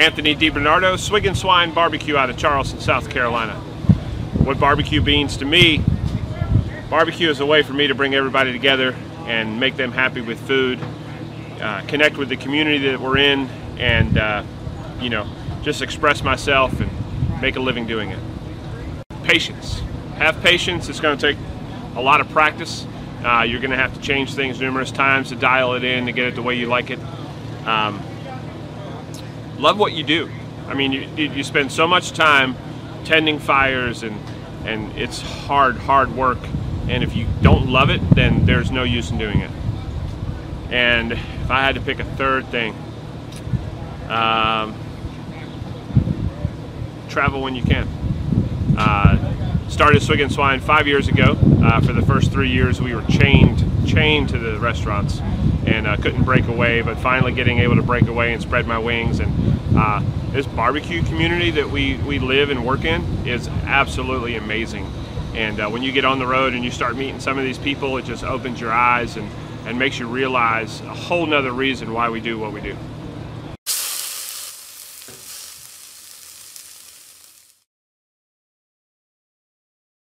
Anthony DiBernardo, Swig and Swine Barbecue out of Charleston, South Carolina. What barbecue means to me, barbecue is a way for me to bring everybody together and make them happy with food, uh, connect with the community that we're in, and uh, you know, just express myself and make a living doing it. Patience. Have patience. It's going to take a lot of practice. Uh, you're going to have to change things numerous times to dial it in to get it the way you like it. Um, love what you do. I mean, you, you spend so much time tending fires and and it's hard, hard work. And if you don't love it, then there's no use in doing it. And if I had to pick a third thing, um, travel when you can. Uh, started Swig and Swine five years ago. Uh, for the first three years, we were chained chained to the restaurants and uh, couldn't break away. But finally, getting able to break away and spread my wings and uh, this barbecue community that we we live and work in is absolutely amazing. And uh, when you get on the road and you start meeting some of these people, it just opens your eyes and and makes you realize a whole nother reason why we do what we do.